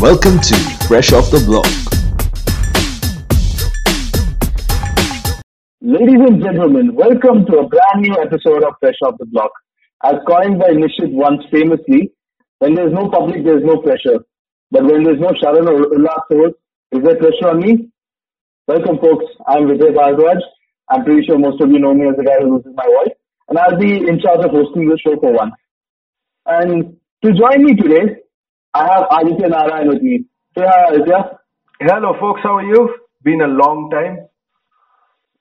Welcome to Fresh Off the Block. Ladies and gentlemen, welcome to a brand new episode of Fresh Off the Block. As coined by Nishit once famously, when there's no public, there's no pressure. But when there's no Sharan or Ullas is there pressure on me? Welcome, folks. I'm Vijay Bhardwaj. I'm pretty sure most of you know me as the guy who loses my voice. And I'll be in charge of hosting the show for once. And to join me today, I have Aditya Narayan with me. Say hi, Aditya. Hello, folks. How are you? Been a long time.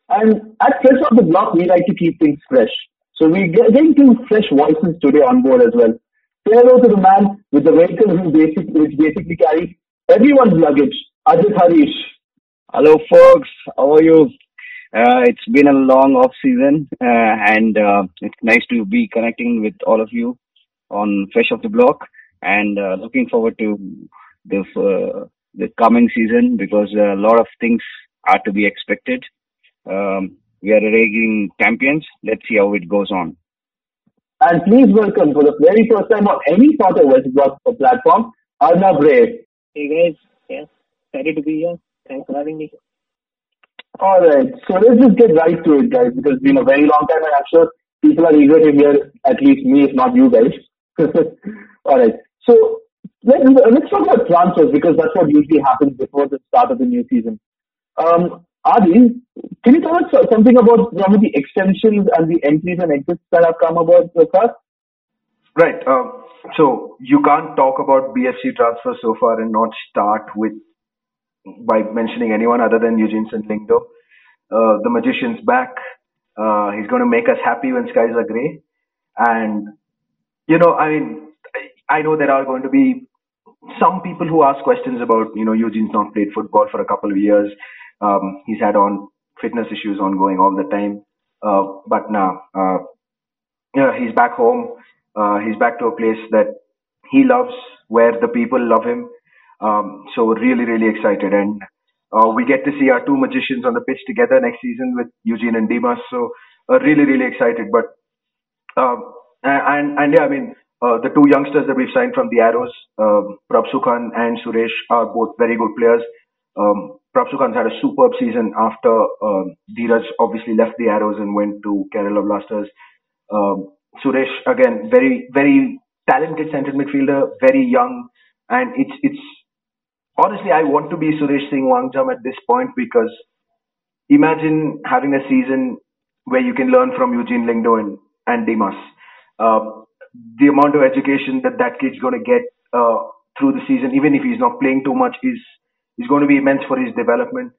And at Fresh Off the Block, we like to keep things fresh. So we're getting two fresh voices today on board as well. Say hello to the man with the vehicle who basic, which basically carries everyone's luggage, Ajit Harish. Hello, folks. How are you? Uh, it's been a long off season, uh, and uh, it's nice to be connecting with all of you on Fresh Off the Block, and uh, looking forward to the uh, the coming season because a lot of things are to be expected. Um, we are reigning champions. Let's see how it goes on. And please welcome for the very first time on any part of West Block platform, Arnab Ray. Hey guys, yeah, excited to be here. Thanks for having me. All right, so let's just get right to it, guys, because it's been a very long time, and I'm sure people are eager to hear at least me, if not you guys. All right, so let's let's talk about transfers because that's what usually happens before the start of the new season. Um, Adi, can you tell us something about some of the extensions and the entries and exits that have come about so far? Right. Um, so you can't talk about BFC transfers so far and not start with by mentioning anyone other than Eugeneson Lyngdoh. Uh, the magician's back. Uh, he's going to make us happy when skies are grey. And, you know, I mean, I know there are going to be some people who ask questions about, you know, Eugene's not played football for a couple of years. Um, he's had on fitness issues ongoing all the time. Uh, but now, uh, yeah, he's back home. Uh, he's back to a place that he loves, where the people love him. Um, so really, really excited. And uh, we get to see our two magicians on the pitch together next season with Eugene and Dimas. So uh, really, really excited. But um, and and yeah, I mean uh, the two youngsters that we've signed from the Arrows, um, Prabhsukhan and Suresh, are both very good players. Um, Prabhsukhan's had a superb season after um, Dheeraj obviously left the Arrows and went to Kerala Blasters. Um, Suresh again, very very talented central midfielder, very young, and it's it's honestly I want to be Suresh Singh Wangjam at this point because imagine having a season where you can learn from Eugene Lyngdoh and, and Dimas. Uh, the amount of education that that kid's going to get uh, through the season, even if he's not playing too much, is is going to be immense for his development.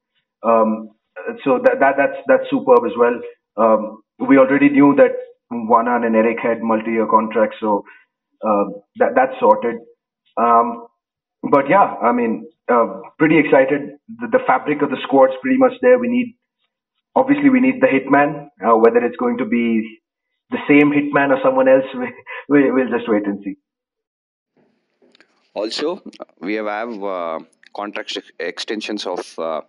Um, so that, that that's that's superb as well. Um, we already knew that Juanan and Eric had multi-year contracts, so uh, that that's sorted. Um, but yeah, I mean, uh, pretty excited. The, the, fabric of the squad's pretty much there. We need, obviously, we need the hitman. Uh, whether it's going to be the same hitman or someone else, we, we'll just wait and see. Also, we have, have uh, contract extensions of uh,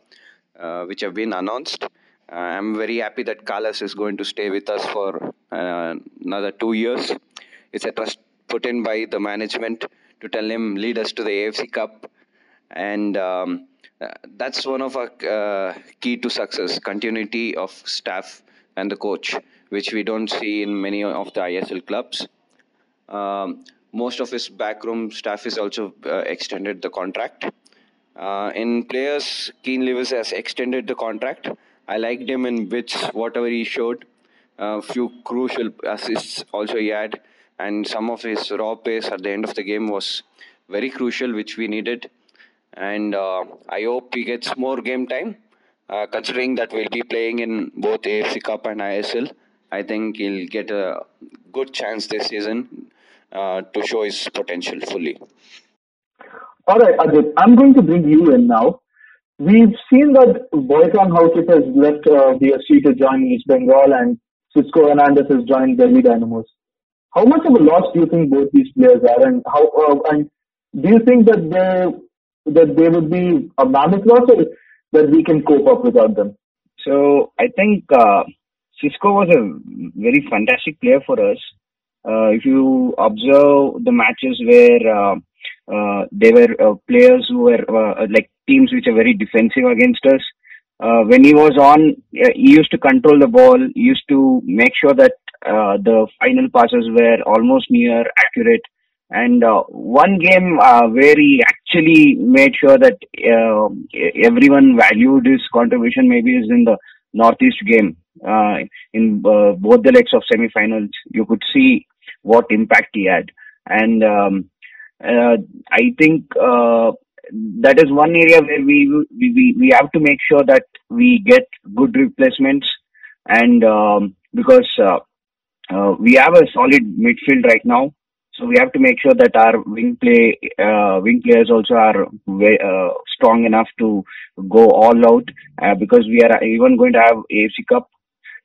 uh, which have been announced. Uh, I'm very happy that Carles is going to stay with us for another two years. It's a trust put in by the management to tell him lead us to the AFC Cup, and um, that's one of our uh, key to success: continuity of staff and the coach, which we don't see in many of the ISL clubs. Um, most of his backroom staff is also uh, extended the contract. Uh, in players, Keane Lewis has extended the contract. I liked him in bits, whatever he showed. A uh, few crucial assists also he had, and some of his raw pace at the end of the game was very crucial, which we needed. And uh, I hope he gets more game time, uh, considering that we'll be playing in both AFC Cup and ISL. I think he'll get a good chance this season uh, to show his potential fully. All right, Ajit, I'm going to bring you in now. We've seen that Boykan Housef has left uh, BFC to join East Bengal and Xisco Hernandez has joined Delhi Dynamos. How much of a loss do you think both these players are, and how uh, and do you think that they that they would be a mammoth loss, or that we can cope up without them? So I think uh, Xisco was a very fantastic player for us. Uh, if you observe the matches where uh, uh, they were uh, players who were uh, like teams which are very defensive against us. When he was on, he used to control the ball. He used to make sure that the final passes were almost near accurate. And one game where he actually made sure that everyone valued his contribution maybe is in the Northeast game. Uh, in uh, both the legs of semi-finals, you could see what impact he had. And um, uh, I think uh, that is one area where we, we we have to make sure that we get good replacements and um, because uh, uh, we have a solid midfield right now so we have to make sure that our wing play wing players also are way, strong enough to go all out because we are even going to have AFC Cup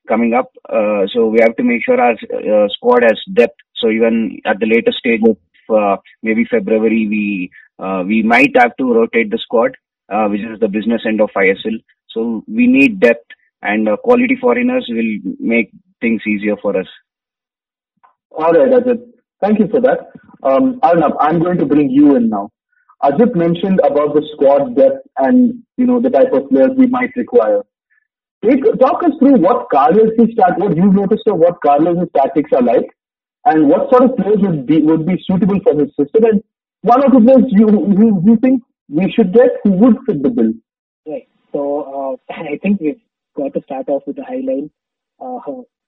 coming up uh, so we have to make sure our uh, squad has depth so even at the later stage of uh, maybe February we uh, we might have to rotate the squad, uh, which is the business end of ISL. So we need depth and quality foreigners will make things easier for us. All right, Ajit. Thank you for that. Um, Arnab, I'm going to bring you in now. Ajit mentioned about the squad depth and you know the type of players we might require. Talk us through what Carlos' start, what you've noticed of what Carlos' tactics are like, and what sort of players would be would be suitable for his system, and one of the players you you, you think we should get who would fit the bill. Right. So uh, I think we've got to start off with the high line. Uh,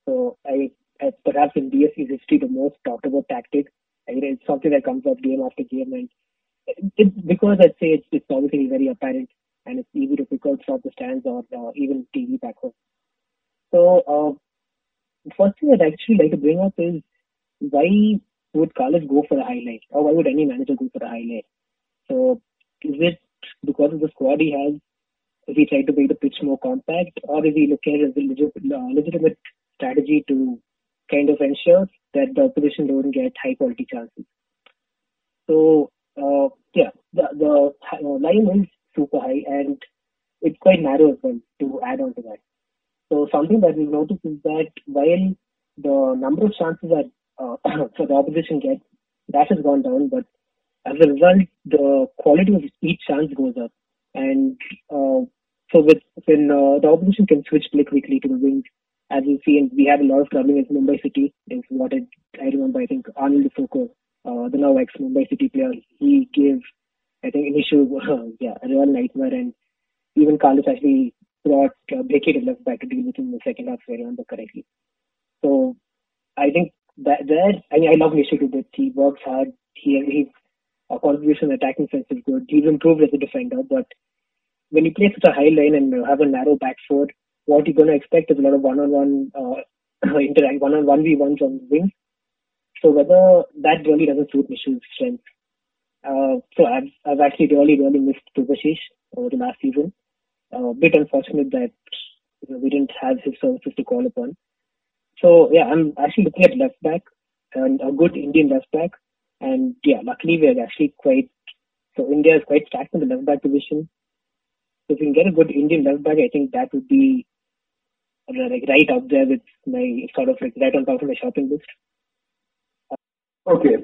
so I, I perhaps in BFC's history the most talked about tactic. I mean, it's something that comes up game after game, and because I'd say it's, it's obviously very apparent and it's easy to pick out the stands or uh, even TV back home. So uh, first thing I'd actually like to bring up is why would Carlos go for a high line? Or why would any manager go for a high line? So is it because of the squad he has? Is he trying to make the pitch more compact? Or is he looking at a uh, legitimate strategy to kind of ensure that the opposition don't get high quality chances? So, uh, yeah, the, the uh, line is super high and it's quite narrow as well to add on to that. So something that we noticed is that while the number of chances that uh, for the opposition gets, that has gone down. But as a result, the quality of each chance goes up. And uh, so with when uh, the opposition can switch play quickly to the wing, as you see, and we had a lot of troubling with Mumbai City. Is what I, I remember. I think Arnold Issoko, uh, the now ex Mumbai City player, he gave, I think, initial, uh, yeah, a real nightmare. And even Carlos actually brought uh, vacated left back to deal with him in the second half, if I remember correctly. So I think that there, I mean, I love Nishi to He works hard. He his uh, contribution attacking sense is good. He's improved as a defender, but when you play such a high line and have a narrow back four, what you're going to expect is a lot of one-on-one uh, interact, one-on-one v ones on the wings. So whether that really doesn't suit Nishu's strength. Uh, so I've I've actually really really missed Subhashish over the last season. A uh, bit unfortunate that you know, we didn't have his services to call upon. So yeah, I'm actually looking at left back and a good Indian left back. And yeah, luckily we're actually quite so India is quite stacked in the left back position. So if we can get a good Indian left back, I think that would be like right up there with my sort of like right on top of my shopping list. Okay.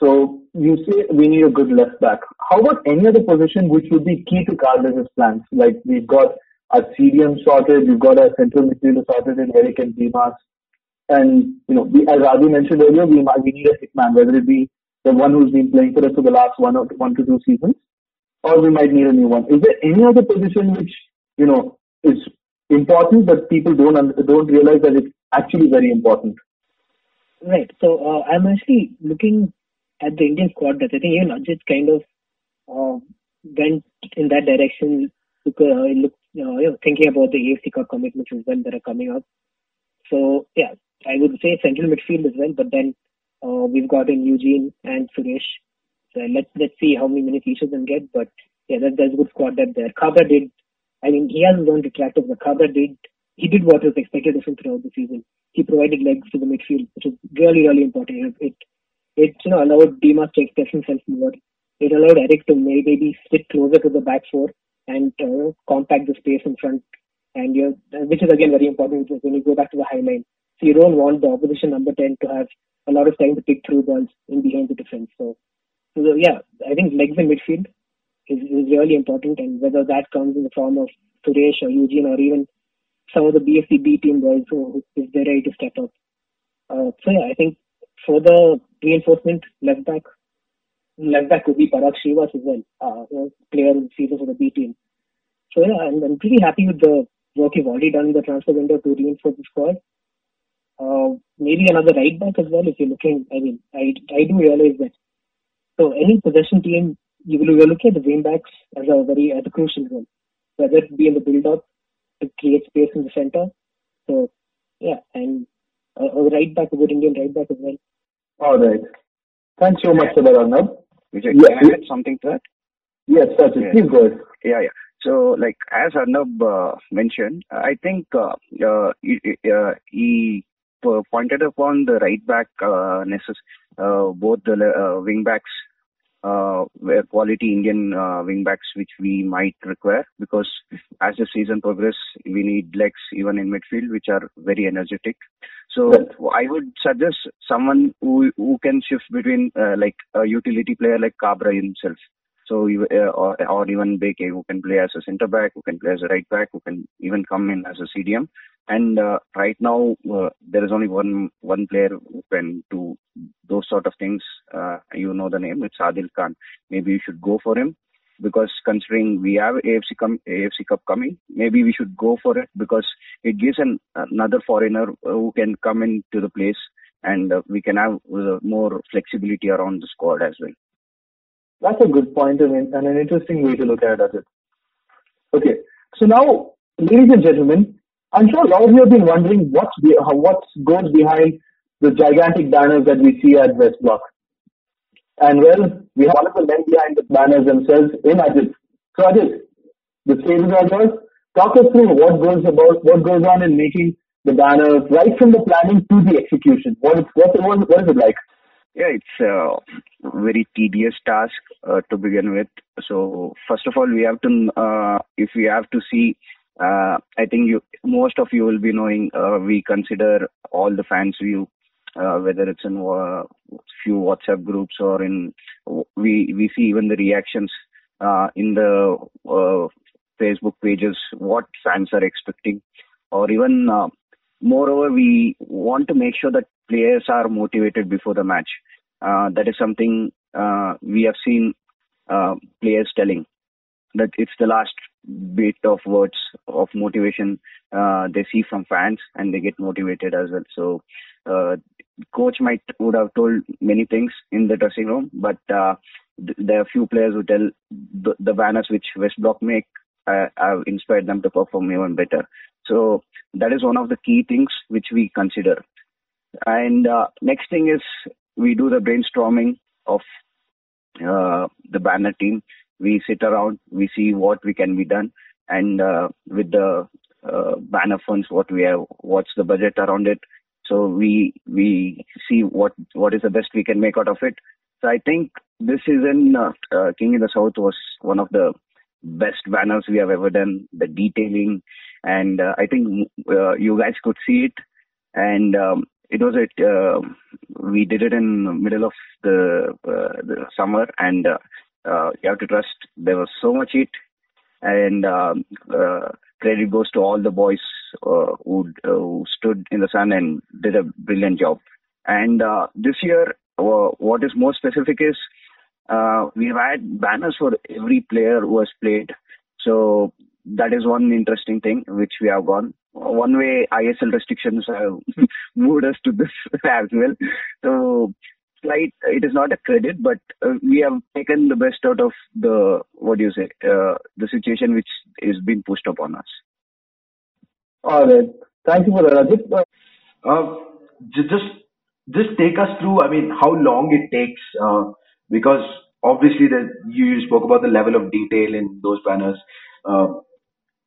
So you say we need a good left back. How about any other position which would be key to Carlos's plans? Like we've got a CDM sorted, we've got a central midfielder sorted in Eric and Dimas. And, you know, we, as Ravi mentioned earlier, we, we need a hitman, whether it be the one who's been playing for us for the last one or one to two seasons, or we might need a new one. Is there any other position which, you know, is important, but people don't don't realize that it's actually very important? Right. So uh, I'm actually looking at the Indian squad that I think even Ajit kind of uh, went in that direction because uh, look, uh, you know, thinking about the AFC Cup commitments as well that are coming up. So yeah, I would say central midfield as well, but then uh, we've got in Eugene and Suresh. So let's let's see how many minutes each of them get. But yeah, that, there's a good squad depth there. Khabra did. I mean, he has his own detractors, but Khabra did. He did what was expected of him throughout the season. He provided legs to the midfield, which is really really important. It it you know allowed Dimas to express himself more. It allowed Eric to maybe sit closer to the back four and uh, compact the space in front. And you which is again very important when you go back to the high line. So you don't want the opposition number 10 to have a lot of time to pick through balls in behind the defense. So, so yeah, I think legs in midfield is, is really important, and whether that comes in the form of Suresh or Eugene or even some of the BFC B team boys who is there ready to step up. Uh, so yeah, I think for the reinforcement left back, left back could be Parag Shrivas as well, uh, player in season for the B team. So yeah, I'm, I'm pretty happy with the work you've already done in the transfer window to reinforce the squad. Uh, maybe another right back as well if you're looking. I mean, I I do realize that. So any possession team, you will look at the wing backs as a very as a crucial role, whether it be in the build up to create space in the center. So yeah, and a right back, a good Indian right back as well. All right. Thanks so much for that, Arnab. Vijay, Yeah, can I add something to that? Yes, Sajid, Yeah. please go ahead. Yeah, yeah. So, like as Arnab uh, mentioned, I think uh, uh, he, uh, he pointed upon the right back uh, necess- uh, both the uh, wing backs uh, were quality Indian uh, wing backs which we might require because as the season progress, we need legs even in midfield which are very energetic. So. I would suggest someone who who can shift between uh, like a utility player like Khabra himself. So uh, or, or even Bheke who can play as a centre back, who can play as a right back, who can even come in as a CDM. And uh, right now uh, there is only one one player who can do those sort of things. Uh, you know the name, it's Adil Khan. Maybe you should go for him because considering we have AFC com- AFC Cup coming, maybe we should go for it because it gives an another foreigner who can come into the place and uh, we can have uh, more flexibility around the squad as well. That's a good point and, an- and an interesting way to look at it. Okay, so now, ladies and gentlemen, I'm sure a lot of you have been wondering what's be, what goes behind the gigantic banners that we see at West Block. And well, we have one of the men behind the banners themselves in Ajit. So Ajit, the stage is yours. Talk us through what goes about what goes on in making the banners right from the planning to the execution. What is what, what, what is it like? Yeah, it's a very tedious task uh, to begin with. So first of all, we have to, uh, if we have to see, uh, I think you, most of you will be knowing, uh, we consider all the fans view, uh, whether it's in uh, few WhatsApp groups or in, we we see even the reactions uh, in the uh, Facebook pages, what fans are expecting, or even uh, moreover, we want to make sure that players are motivated before the match. Uh, that is something we have seen players telling that it's the last bit of words of motivation uh, they see from fans and they get motivated as well. So, uh, coach might would have told many things in the dressing room, but uh, th- there are few players who tell the, the banners which West Block make uh, have inspired them to perform even better. So that is one of the key things which we consider. And uh, next thing is we do the brainstorming of uh, the banner team. We sit around, we see what we can be done, and uh, with the uh, banner funds, what we have, what's the budget around it. So we we see what what is the best we can make out of it. So I think this season, uh, uh, King in the South was one of the best banners we have ever done. The detailing, and uh, I think uh, you guys could see it. And um, it was at uh, we did it in middle of the, uh, the summer, and you have to trust there was so much heat, and um, uh, credit goes to all the boys uh, who, uh, who stood in the sun and did a brilliant job. And uh, this year, uh, what is more specific is uh, we've had banners for every player who has played. So that is one interesting thing which we have gone. One way ISL restrictions have moved us to this as well. So slight, it is not a credit, but uh, we have taken the best out of the what do you say, uh, the situation which is being pushed upon us. All right. Thank you for that, Ajit. Uh, Uh, just just take us through. I mean, how long it takes? Uh, because obviously, the you spoke about the level of detail in those banners.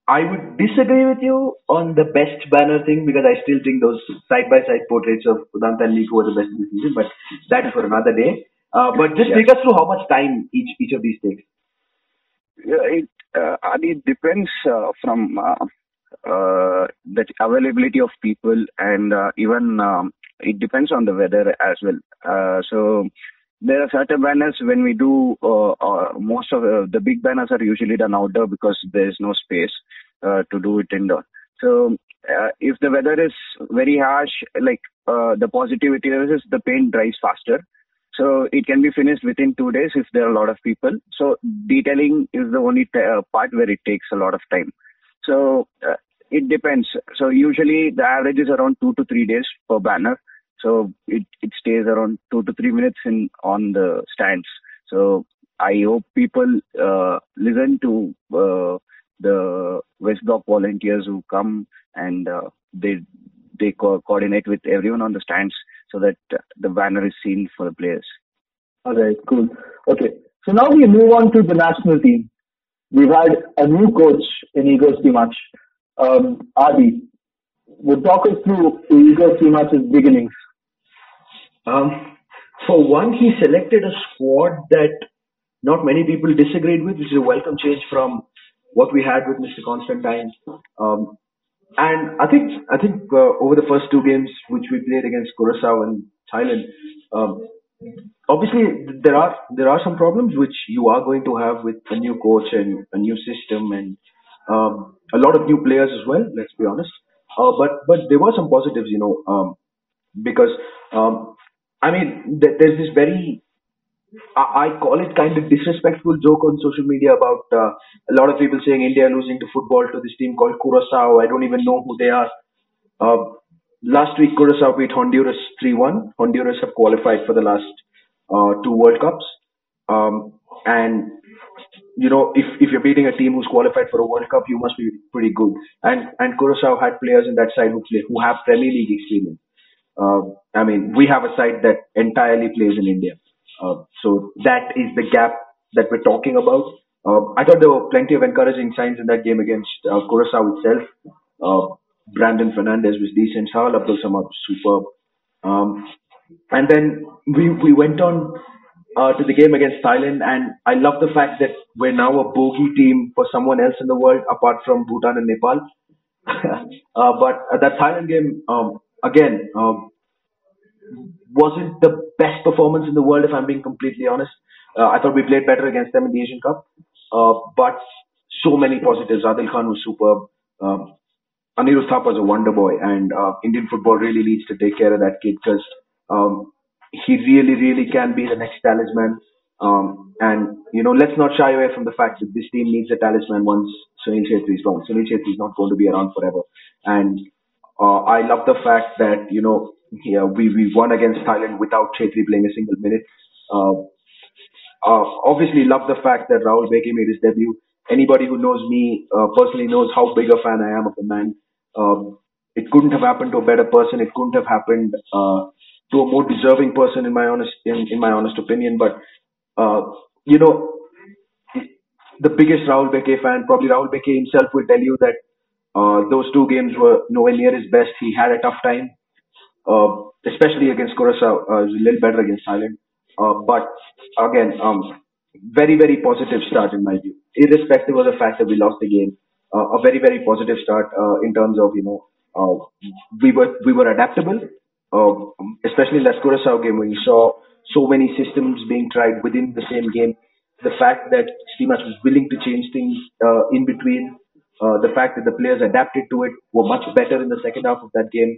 I would disagree with you on the best banner thing because I still think those side by side portraits of Udanta and Liku were the best in the season, but that is for another day. Uh, but just Yeah. take us through how much time each each of these takes. Yeah, it uh, it depends uh, from uh, uh, the availability of people and uh, even um, it depends on the weather as well. Uh, so there are certain banners when we do uh, uh, most of uh, the big banners are usually done outdoor because there is no space uh, to do it indoor. So uh, if the weather is very harsh, like uh, the positivity is the paint dries faster. So it can be finished within two days if there are a lot of people. So detailing is the only t- part where it takes a lot of time. So it depends. So usually the average is around two to three days per banner. So it, it stays around two to three minutes in on the stands. So I hope people uh, listen to uh, the West Block volunteers who come and uh, they they co- coordinate with everyone on the stands so that the banner is seen for the players. All right, cool. Okay, so now we move on to the national team. We've had a new coach in Igor Stimac, um, adi will talk us through Igor Stimac's beginnings. Um, for one, he selected a squad that not many people disagreed with, which is a welcome change from what we had with Mr. Constantine. Um, and I think I think uh, over the first two games which we played against Curacao and Thailand, um, obviously there are there are some problems which you are going to have with a new coach and a new system and um, a lot of new players as well. Let's be honest. Uh, but but there were some positives, you know, um, because um, I mean th- there's this very I I call it kind of disrespectful joke on social media about uh, a lot of people saying India losing to football to this team called Curacao. I don't even know who they are. Uh, last week, Curacao beat Honduras 3-1. Honduras have qualified for the last uh, two World Cups. Um, and, you know, if, if you're beating a team who's qualified for a World Cup, you must be pretty good. And, and Curacao had players in that side who play, who have Premier League experience. Uh, I mean, we have a side that entirely plays in India. Uh, so that is the gap that we're talking about. Uh, I thought there were plenty of encouraging signs in that game against uh, Curacao itself. Uh, Brandon Fernandes was decent. Sahal Abdul Samad was superb. Um, and then we, we went on uh, to the game against Thailand, and I love the fact that we're now a bogey team for someone else in the world apart from Bhutan and Nepal. uh, but that Thailand game, um, again, um, wasn't the best performance in the world, if I'm being completely honest. Uh, I thought we played better against them in the Asian Cup, uh, but so many positives. Adil Khan was superb. Um, Anirudh Thapa is a wonder boy, and uh, Indian football really needs to take care of that kid because um, he really, really can be the next talisman. Um, and you know, let's not shy away from the fact that this team needs a talisman once Sunil Chhetri is gone. Sunil Chhetri is not going to be around forever, and uh, I love the fact that you know yeah, we we won against Thailand without Chhetri playing a single minute. Uh, uh, obviously, love the fact that Rahul Bheke made his debut. Anybody who knows me uh, personally knows how big a fan I am of the man. Um, it couldn't have happened to a better person. It couldn't have happened uh, to a more deserving person, in my honest in, in my honest opinion. But uh, you know, the biggest Rahul Bheke fan, probably Rahul Bheke himself, will tell you that those two games were nowhere near his best. He had a tough time, uh, especially against Curacao. Uh, was a little better against Thailand. Uh, but again, um, very, very positive start in my view, irrespective of the fact that we lost the game. Uh, a very, very positive start uh, in terms of you know uh, we were we were adaptable, uh, especially in that Curacao game when you saw so many systems being tried within the same game. The fact that Stimac was willing to change things uh, in between, uh, the fact that the players adapted to it were much better in the second half of that game.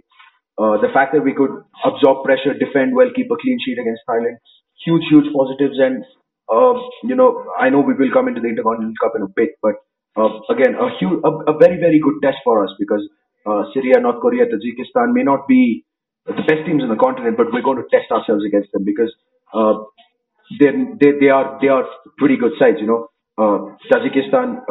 Uh, the fact that we could absorb pressure, defend well, keep a clean sheet against Thailand, huge, huge positives. And uh, you know, I know we will come into the Intercontinental Cup in a bit, but uh, again, a huge, a, a very, very good test for us because uh, Syria, North Korea, Tajikistan may not be the best teams in the continent, but we're going to test ourselves against them because uh, they they they are they are pretty good sides. You know, uh, Tajikistan,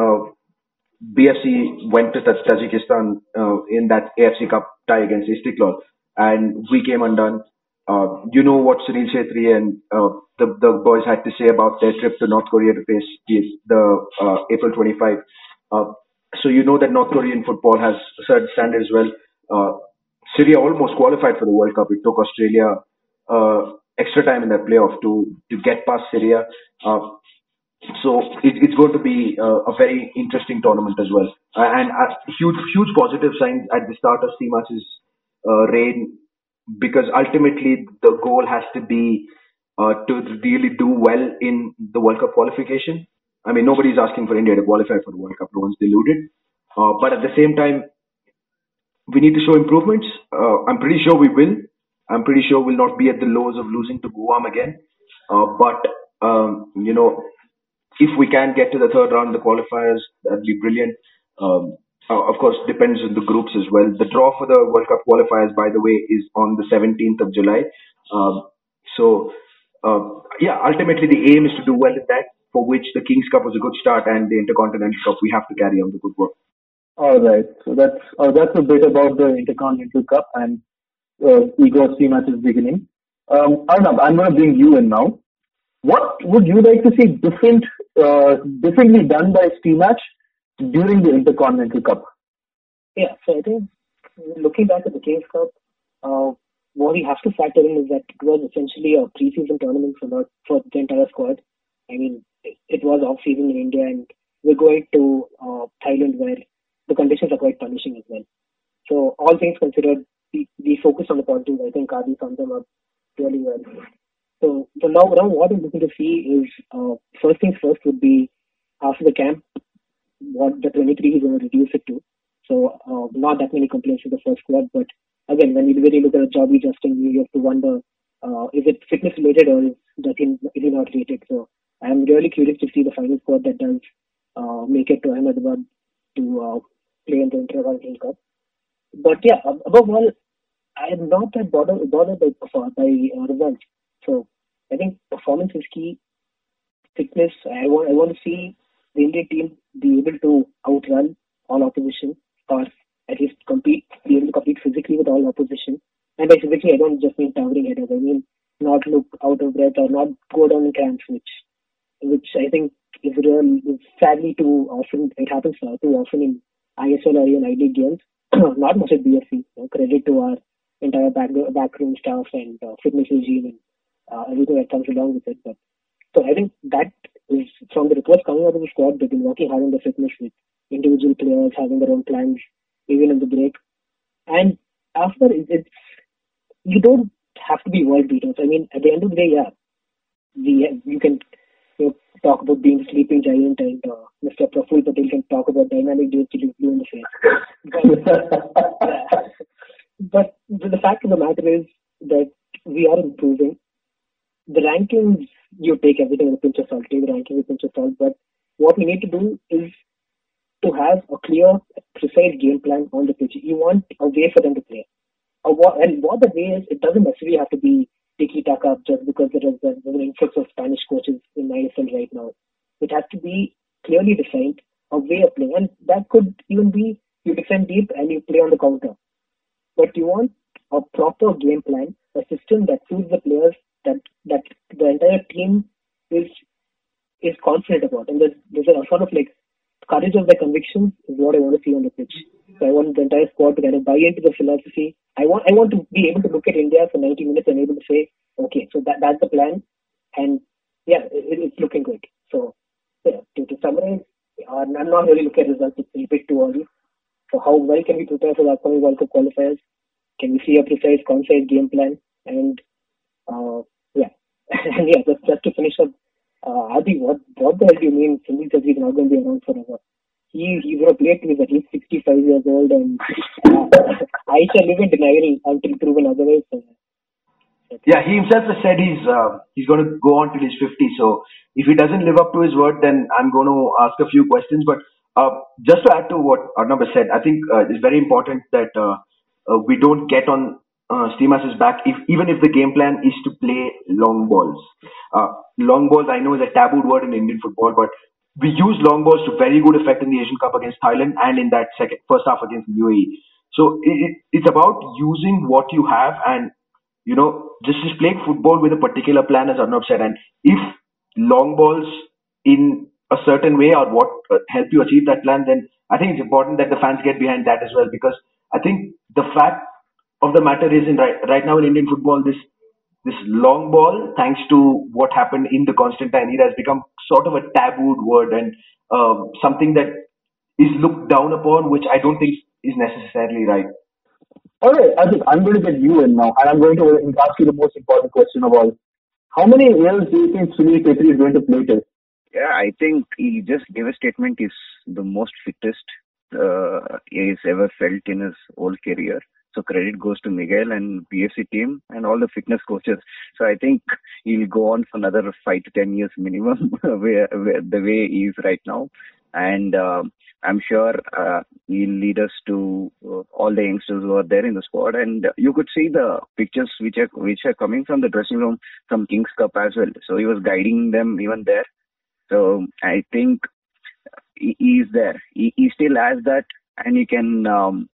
BFC went to Taj- Tajikistan uh, in that AFC Cup tie against Istiklol, and we came undone. Uh, you know what Sunil Chhetri and uh, the the boys had to say about their trip to North Korea to face the, the uh, April 25. Uh, so you know that North Korean football has certain standard as well. Uh, Syria almost qualified for the World Cup. It took Australia extra time in that playoff to to get past Syria. So it, it's going to be uh, a very interesting tournament as well, uh, and uh, huge huge positive signs at the start of Stimac's uh, reign because ultimately the goal has to be uh, to really do well in the World Cup qualification. I mean, nobody's asking for India to qualify for the World Cup. No one's deluded. Uh, but at the same time, we need to show improvements. Uh, I'm pretty sure we will. I'm pretty sure we'll not be at the lows of losing to Guam again. Uh, but um, you know, if we can get to the third round, the qualifiers, that'd be brilliant. Um, uh, of course, depends on the groups as well. The draw for the World Cup qualifiers, by the way, is on the 17th of July. Um, so, uh, yeah, ultimately the aim is to do well in that, for which the Kings Cup was a good start, and the Intercontinental Cup we have to carry on the good work. All right. So that's uh, that's a bit about the Intercontinental Cup and uh, Igor Stimac's beginning. Um, Arnab, I'm going to bring you in now. What would you like to see different, uh, differently done by Stimac during the Intercontinental Cup? Yeah, so I think looking back at the Kings Cup, uh, what we have to factor in is that it was essentially a preseason tournament for the, for the entire squad. I mean, it, was off season in India, and we're going to uh, Thailand where the conditions are quite punishing as well. So all things considered, we, we focus on the positives. I think Cardi summed them up really well. So, so now, now what I'm looking to see is uh, first things first would be after the camp, what the 23 is going to reduce it to. So uh, not that many complaints in the first squad, but again, when you really look at a Jobby Justin, you have to wonder uh, is it fitness related or is that in, is it not related? So I'm really curious to see the final squad that does uh, make it to Ahmedabad to uh, play in the Intercontinental Cup. But yeah, above all, I am not that bothered, bothered by, by uh, results. So I think performance is key. Fitness, I want, I want to see the Indian team be able to outrun all opposition or at least compete, be able to compete physically with all opposition. And by physically, I don't just mean towering headers. I mean not look out of breath or not go down in cramps, which, which I think is real. Sadly, too often it happens now too often in ISL or even ID games. not much at BFC. You know, credit to our entire back backroom staff and uh, fitness regime and uh, everything that comes along with it. But so I think that is from the reports coming out of the squad. They've been working hard on the fitness with individual players having their own plans, even in the break. And after it's you don't have to be world beaters. I mean, at the end of the day, yeah, the you can you know, talk about being a sleeping giant, and uh, Mr. Praful Patel can talk about dynamic dudes till blue in the face. But, but the fact of the matter is that we are improving. The rankings, you take everything with a pinch of salt, take the rankings with a pinch of salt, but what we need to do is to have a clear, precise game plan on the pitch. You want a way for them to play. And what the way is, it doesn't necessarily have to be tiki taka just because there is an influx of Spanish coaches in ISL right now. It has to be clearly defined, a way of playing. And that could even be you defend deep and you play on the counter. But you want a proper game plan, a system that suits the players, that that the entire team is is confident about. And there's, there's a sort of like courage of their convictions is what I want to see on the pitch. So I want the entire squad to kind of buy into the philosophy. I want I want to be able to look at India for 90 minutes and able to say, okay, so that that's the plan, and yeah, it, it's looking good. So yeah, to, to summarize, I'm not really looking at results. It's a bit too early. So how well can we prepare for the upcoming World Cup qualifiers? Can we see a precise, concise game plan? And uh, yeah, just, just to finish up, uh, Adi, what what the hell do you mean Sunil Chhetri is not going to be around forever? He to play till he's at least 65 years old, and uh, I shall live in denial until proven otherwise. Yeah, he himself has said he's uh, he's going to go on till he's 50. So if he doesn't live up to his word, then I'm going to ask a few questions. But uh, just to add to what Arnab has said, I think uh, it's very important that uh, uh, we don't get on uh, is back if even if the game plan is to play long balls. Uh, long balls, I know, is a tabooed word in Indian football, but we use long balls to very good effect in the Asian Cup against Thailand and in that second first half against UAE. So it, it's about using what you have and you know just just playing football with a particular plan, as Arnab said. And if long balls in a certain way or what uh, help you achieve that plan, then I think it's important that the fans get behind that as well because I think the fact of the matter is in right, right now in Indian football, this this long ball, thanks to what happened in the Constantine era, has become sort of a tabooed word and um, something that is looked down upon, which I don't think is necessarily right. All right, Ajit, I'm going to get you in now, and I'm going to ask you the most important question of all. How many years do you think Sunil Chhetri is going to play till? Yeah, I think he just gave a statement. He's the most fittest uh, he's ever felt in his whole career. So credit goes to Miguel and BFC team and all the fitness coaches. So I think he'll go on for another five to ten years minimum, where, where the way he is right now. And um, I'm sure uh, he'll lead us to uh, all the youngsters who are there in the squad. And you could see the pictures which are which are coming from the dressing room from Kings Cup as well. So he was guiding them even there. So I think he is there. He, he still has that, and he can um,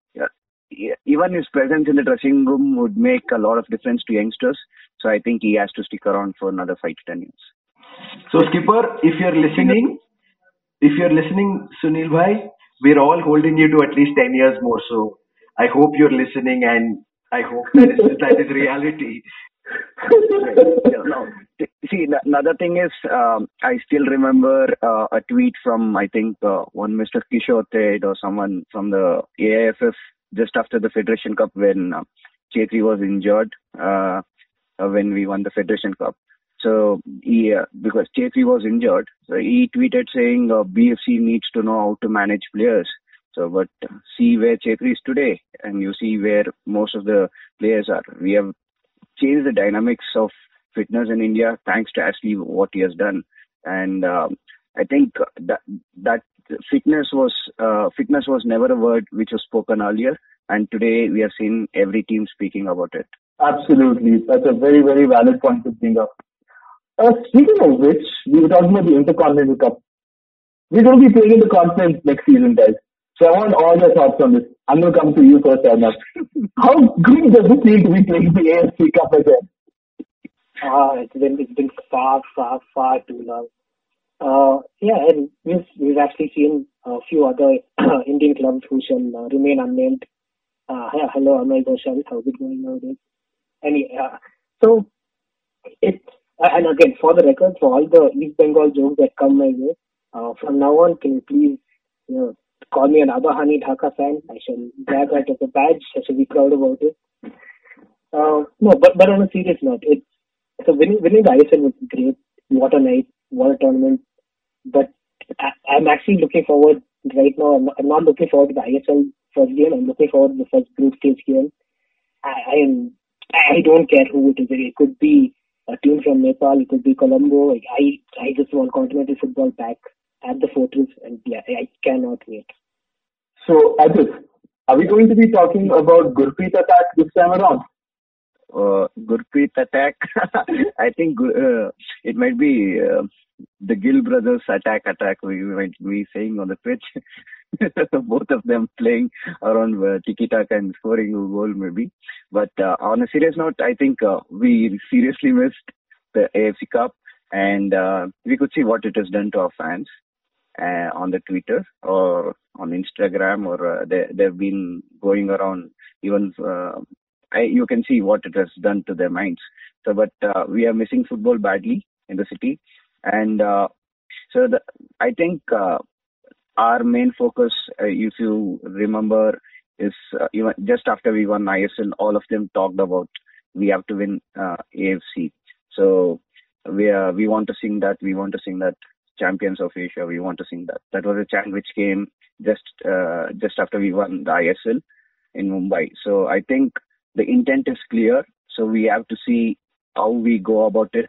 even his presence in the dressing room would make a lot of difference to youngsters. So I think he has to stick around for another five to ten years. So skipper, if you're listening, if you're listening, Sunil bhai, we're all holding you to at least ten years more. So I hope you're listening, and I hope that is, that is reality. no. See, another thing is, um, I still remember uh, a tweet from I think uh, one Mr. Kishore Ted or someone from the AIFF just after the Federation Cup when uh, Chhetri was injured uh, uh, when we won the Federation Cup. So he, uh, because Chhetri was injured, so he tweeted saying uh, BFC needs to know how to manage players. So, but see where Chhetri is today, and you see where most of the players are. We have changed the dynamics of fitness in India thanks to Ashley what he has done, and um, I think that that fitness was uh, fitness was never a word which was spoken earlier, and today we have seen every team speaking about it. Absolutely, that's a very very valid point to bring up. Uh, speaking of which, we were talking about the Intercontinental Cup. We're going to be playing in the continent next season, guys. So I want all your thoughts on this. I'm going to come to you first, Arnab. How good does it feel to be playing the AFC Cup again? Ah, it's been it's been far, far, far too long. Uh, yeah, and we've, we've actually seen a few other Indian clubs who shall uh, remain unnamed. Uh, hello, Amal Ghoshal. How's it going nowadays? Any, uh, so it, and again, for the record, for all the East Bengal jokes that come my way, uh, from now on, can you please, you know, call me an Abahani Dhaka fan? I shall grab that as a badge. I shall be proud about it. Uh, no, but but on a serious note, it's so winning winning the ISL was great. What a night! What a tournament! But I, am actually looking forward right now. I'm, I'm, not looking forward to the ISL first game. I'm looking forward to the first group stage game. I, I am. I don't care who it is. It could be a team from Nepal. It could be Colombo. I I just want continental football back at the fortress, and yeah, I cannot wait. So, Adit, are we going to be talking about Gurpreet attack this time around? Uh, Gurpreet attack. I think uh, it might be uh, the Gill brothers attack attack we might be saying on the pitch. Both of them playing around uh, tiki taka and scoring a goal maybe. But uh, on a serious note, I think uh, we seriously missed the AFC Cup, and uh, we could see what it has done to our fans uh, on the Twitter or on Instagram, or uh, they they've been going around even. Uh, you can see what it has done to their minds. So, but uh, we are missing football badly in the city, and uh, so the, I think uh, our main focus, uh, if you remember, is uh, even just after we won ISL, all of them talked about we have to win uh, AFC. So we we want to sing that. We want to sing that. Champions of Asia. We want to sing that. That was a chant which came just just after we won the ISL in Mumbai. So I think the intent is clear. So we have to see how we go about it.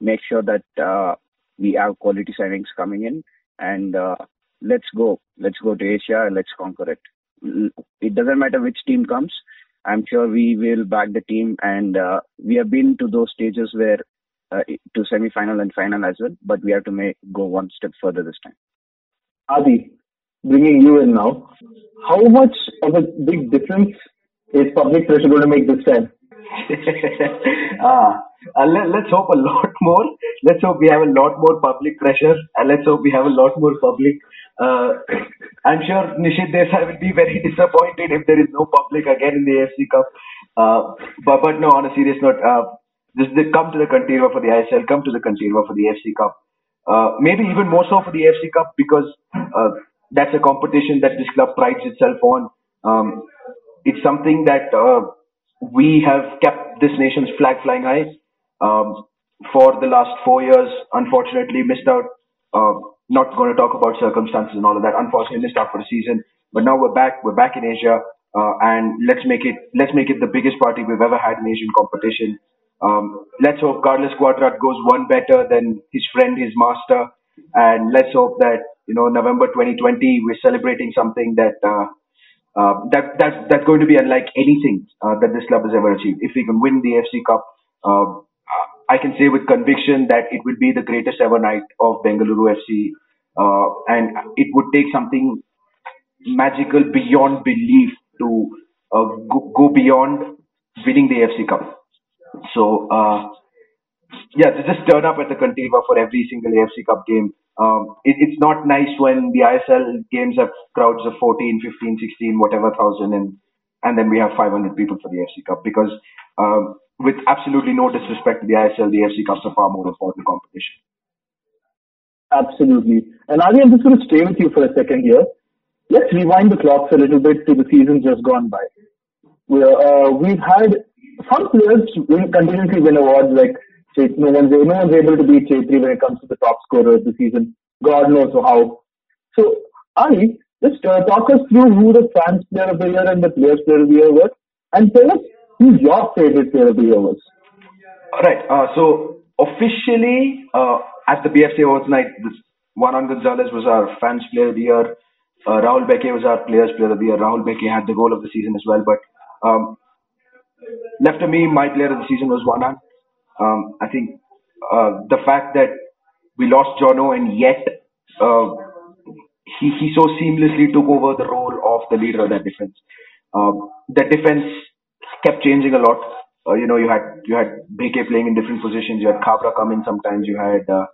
Make sure that uh, we have quality signings coming in, and uh, let's go. Let's go to Asia. And let's conquer it. It doesn't matter which team comes. I'm sure we will back the team, and uh, we have been to those stages where uh, to semi-final and final as well. But we have to make go one step further this time. Adi, bringing you in now, how much of a big difference is public pressure going to make this time? ah, uh, let, let's hope a lot more. Let's hope we have a lot more public pressure, and let's hope we have a lot more public. Uh, I'm sure Nishit Desai will be very disappointed if there is no public again in the AFC Cup. Uh, but but no, on a serious note, uh, just they come to the Kanteerava for the ISL, come to the Kanteerava for the AFC Cup. Uh, maybe even more so for the AFC Cup because uh, that's a competition that this club prides itself on. Um, it's something that uh, we have kept this nation's flag flying high. Um, for the last four years, unfortunately missed out. Uh, not going to talk about circumstances and all of that. Unfortunately missed out for the season. But now we're back. We're back in Asia, uh, and let's make it let's make it the biggest party we've ever had in Asian competition. Um, let's hope Carlos Cuadrat goes one better than his friend, his master, and let's hope that you know November 2020 we're celebrating something that uh, uh, that that's that's going to be unlike anything uh, that this club has ever achieved. If we can win the AFC Cup, uh, I can say with conviction that it would be the greatest ever night of Bengaluru FC, uh, and it would take something magical beyond belief to uh, go, go beyond winning the AFC Cup. So yeah, just turn up at the Kanteerava for every single AFC Cup game um, it, it's not nice when the ISL games have crowds of 14, 15, 16, whatever thousand, and and then we have 500 people for the AFC Cup because um, with absolutely no disrespect to the ISL, the AFC Cups are far more important competition. Absolutely. And Adi, I'm just going to stay with you for a second here. Let's rewind the clocks a little bit to the season just gone by. we uh, we've had some players win, continuously win awards like no one's no one's able to beat Chhetri when it comes to the top scorer of the season. God knows how. So, Ali, just uh, talk us through who the fans player of the year and the players player of the year were, and tell us who's your favorite player of the year was. All right. Uh, so officially, uh, at the BFC Awards night, this Juanan Gonzalez was our fans player of the year. Uh, Rahul Bheke was our players player of the year. Rahul Bheke had the goal of the season as well. But um, left to me, my player of the season was Juanan. Um, I think uh, the fact that we lost Jono and yet uh, he he so seamlessly took over the role of the leader of that defense. Um, that defense kept changing a lot. Uh, you know, you had you had Bheke playing in different positions. You had Khabra come in sometimes. You had uh,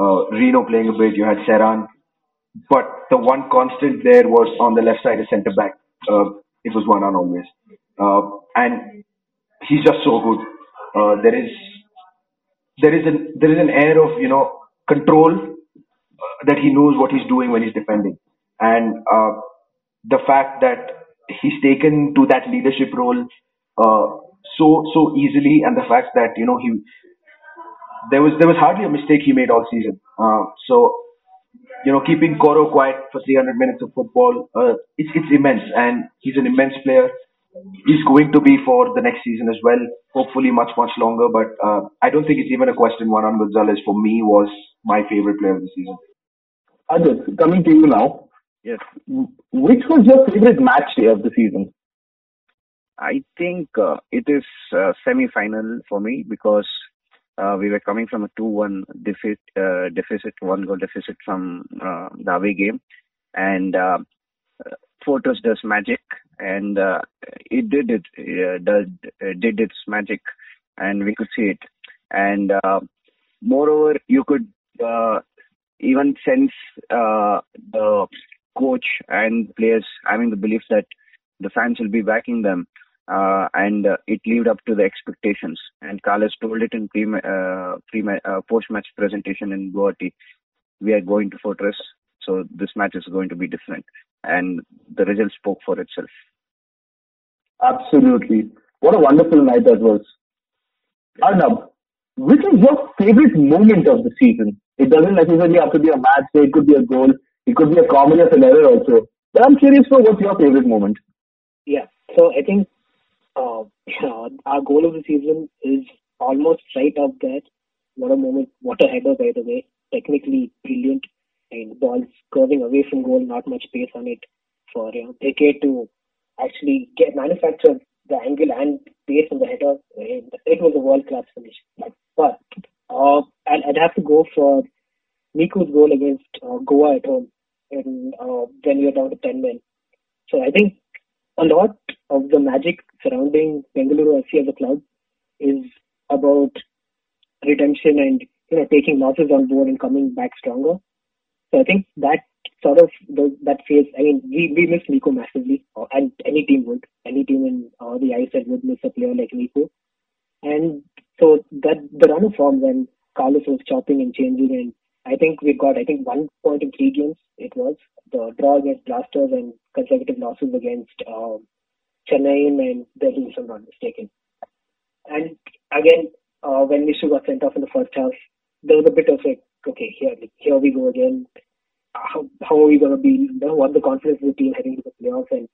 uh, Reno playing a bit. You had Serran. But the one constant there was on the left side, a centre back. Uh, it was Juanan always, uh, and he's just so good. Uh, there is there is an there is an air of you know control uh, that he knows what he's doing when he's defending, and uh, the fact that he's taken to that leadership role uh, so so easily, and the fact that you know he there was there was hardly a mistake he made all season. Uh, so you know, keeping Coro quiet for 300 minutes of football, uh, it's it's immense, and he's an immense player he's going to be for the next season as well. Hopefully, much much longer. But uh, I don't think it's even a question. Juanan Gonzalez for me was my favorite player of the season. Ajit, coming to you now. Yes. Which was your favorite match day of the season? I think uh, it is uh, semi-final for me because uh, we were coming from a 2-1 deficit, uh, deficit, one goal deficit from uh, the away game, and uh, Fortress does magic, and uh, it did it uh, did, uh, did its magic, and we could see it. And uh, moreover, you could even sense the coach and players having the belief that the fans will be backing them, uh, and uh, it lived up to the expectations. And Carles told it in pre uh, pre uh, post match presentation in Guwahati. We are going to Fortress, so this match is going to be different and the result spoke for itself. Absolutely. What a wonderful night that was. Arnab, which is your favorite moment of the season? It doesn't necessarily have to be a match day, it could be a goal, it could be a comedy of an error also. But I'm curious for what's your favorite moment? Yeah, so I think uh, our goal of the season is almost right up there. What a moment, what a header, by the way. Technically brilliant balls curving away from goal, not much pace on it for you know Bheke to actually get manufacture the angle and pace on the header. It was a world class finish. But uh, I'd, I'd have to go for Miku's goal against uh, Goa at home and uh, when you're down to 10 men. So I think a lot of the magic surrounding Bengaluru FC as a club is about redemption and you know taking losses on board and coming back stronger. So I think that sort of the, that phase. I mean, we we miss Miku massively, uh, and any team would. Any team in uh, the ISL would miss a player like Miku. And so that the run of form when Carles was chopping and changing, and I think we got I think one point in three games. It was the draw against Blasters and consecutive losses against uh, Chennai and Delhi, if I'm not mistaken. And again, uh, when Nishu got sent off in the first half, there was a bit of like, okay, here, here we go again. How, how are we going to be? You know, what the confidence of the team heading to the playoffs? And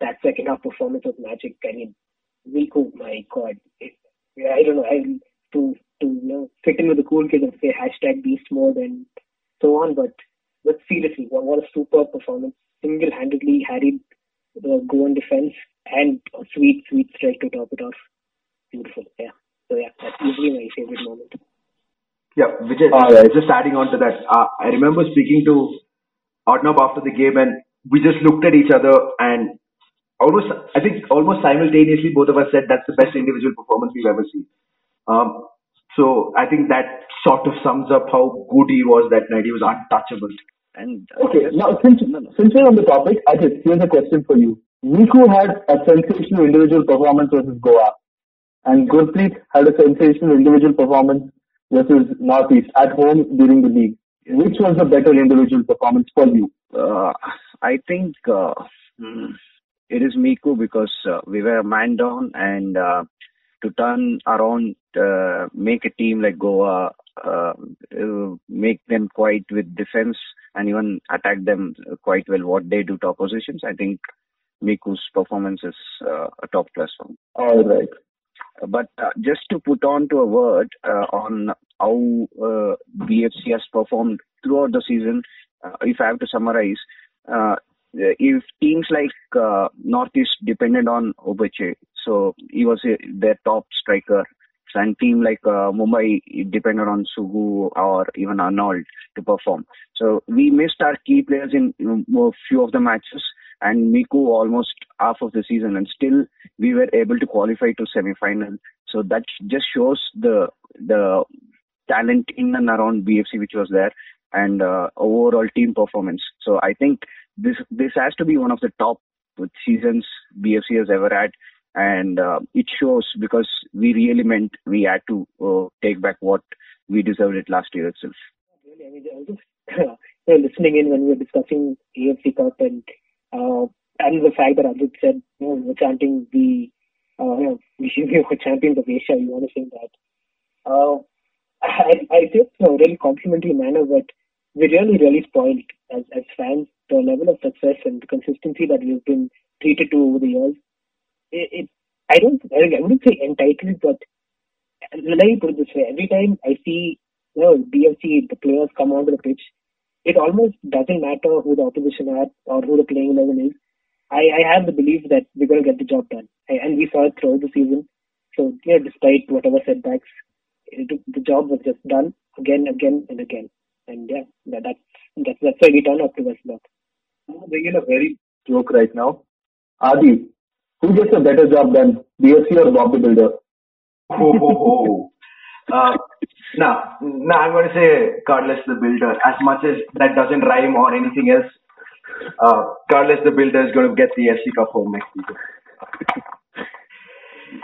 that second half performance was magic. I mean, Miku, my God, it, I don't know. I to to you know fit in with the cool kids and say hashtag beast mode and so on, but but seriously, what, what a super performance! Single-handedly harried the Goan defense and a sweet, sweet strike to top it off. Beautiful, yeah. So yeah, that's easily my favorite moment. Yeah, Vijay, All right. just adding on to that, uh, I remember speaking to Arnab after the game and we just looked at each other and almost, I think almost simultaneously both of us said that's the best individual performance we've ever seen. Um, so I think that sort of sums up how good he was that night. He was untouchable. And uh, Okay, now since since we're on the topic, I Ajit, here's a question for you. Miku had a sensational individual performance versus Goa, and Gurpreet had a sensational individual performance versus Northeast at home during the league. Which was the better individual performance for you? Uh, I think uh, mm, it is Miku because uh, we were a man down and uh, to turn around, uh, make a team like Goa, uh, make them quite with defense and even attack them quite well. What they do to oppositions, I think Miku's performance is uh, a top class one. All right. But uh, just to put on to a word uh, on how uh, BFC has performed throughout the season, uh, if I have to summarize, uh, if teams like uh, Northeast depended on Ogbeche, so he was their top striker, and team like Mumbai depended on Sougou or even Arnold to perform. So we missed our key players in a few of the matches, and Miku almost half of the season, and still we were able to qualify to semi-final. So that just shows the the talent in and around BFC which was there, and uh, overall team performance. So I think this this has to be one of the top seasons BFC has ever had, and uh, it shows because we really meant we had to uh, take back what we deserved it last year itself. Really, I mean, I was listening in when we were discussing AFC Cup and uh, and the fact that Ajit said, you know, we were chanting the, uh, you know, we champions of Asia. You want to say that? Uh, I I think in a really complimentary manner, but we really really spoiled as as fans the level of success and the consistency that we've been treated to over the years. It, it I don't I wouldn't say entitled, but let me put it this way: every time I see you know, BFC, the players come onto the pitch, it almost doesn't matter who the opposition are or who the playing eleven is. I, I have the belief that we're going to get the job done, I, and we saw it throughout the season. So yeah, despite whatever setbacks, it, the job was just done again, again, and again. And yeah, that, that's that's that's why we turn up to West Block. I'm bringing a very joke right now. Adi, who gets a better job than BFC or Bob the Builder? Ho, ho, ho. Uh, now, now I'm going to say Carles the Builder. As much as that doesn't rhyme or anything else, uh, Carles the Builder is going to get the SC Cup home next season.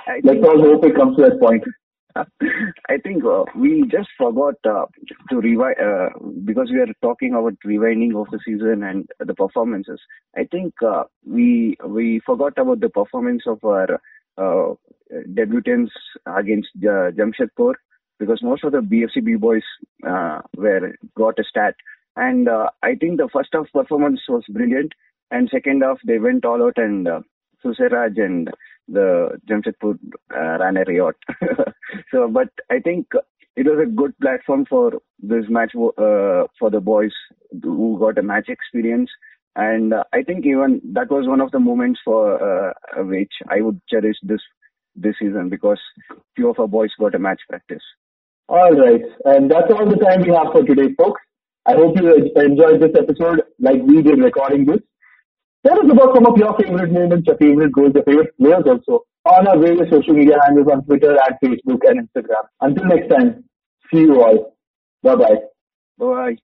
I Let's all hope it comes to that point. I think uh, we just forgot uh, to rewind uh, because we are talking about rewinding of the season and the performances. I think uh, we we forgot about the performance of our uh, debutants against uh, Jamshedpur because most of the BFC B boys uh, were got a stat, and uh, I think the first half performance was brilliant, and second half they went all out and uh, Soosairaj and the Jamshedpur uh, ran a riot. so, but I think it was a good platform for this match uh, for the boys who got a match experience. And uh, I think even that was one of the moments for uh, which I would cherish this this season because few of our boys got a match practice. All right. And that's all the time we have for today, folks. I hope you enjoyed this episode like we did recording this. Tell us about some of your favorite moments, your favorite goals, your favorite players also on our various social media handles on Twitter and Facebook and Instagram. Until next time, see you all. Bye bye. Bye.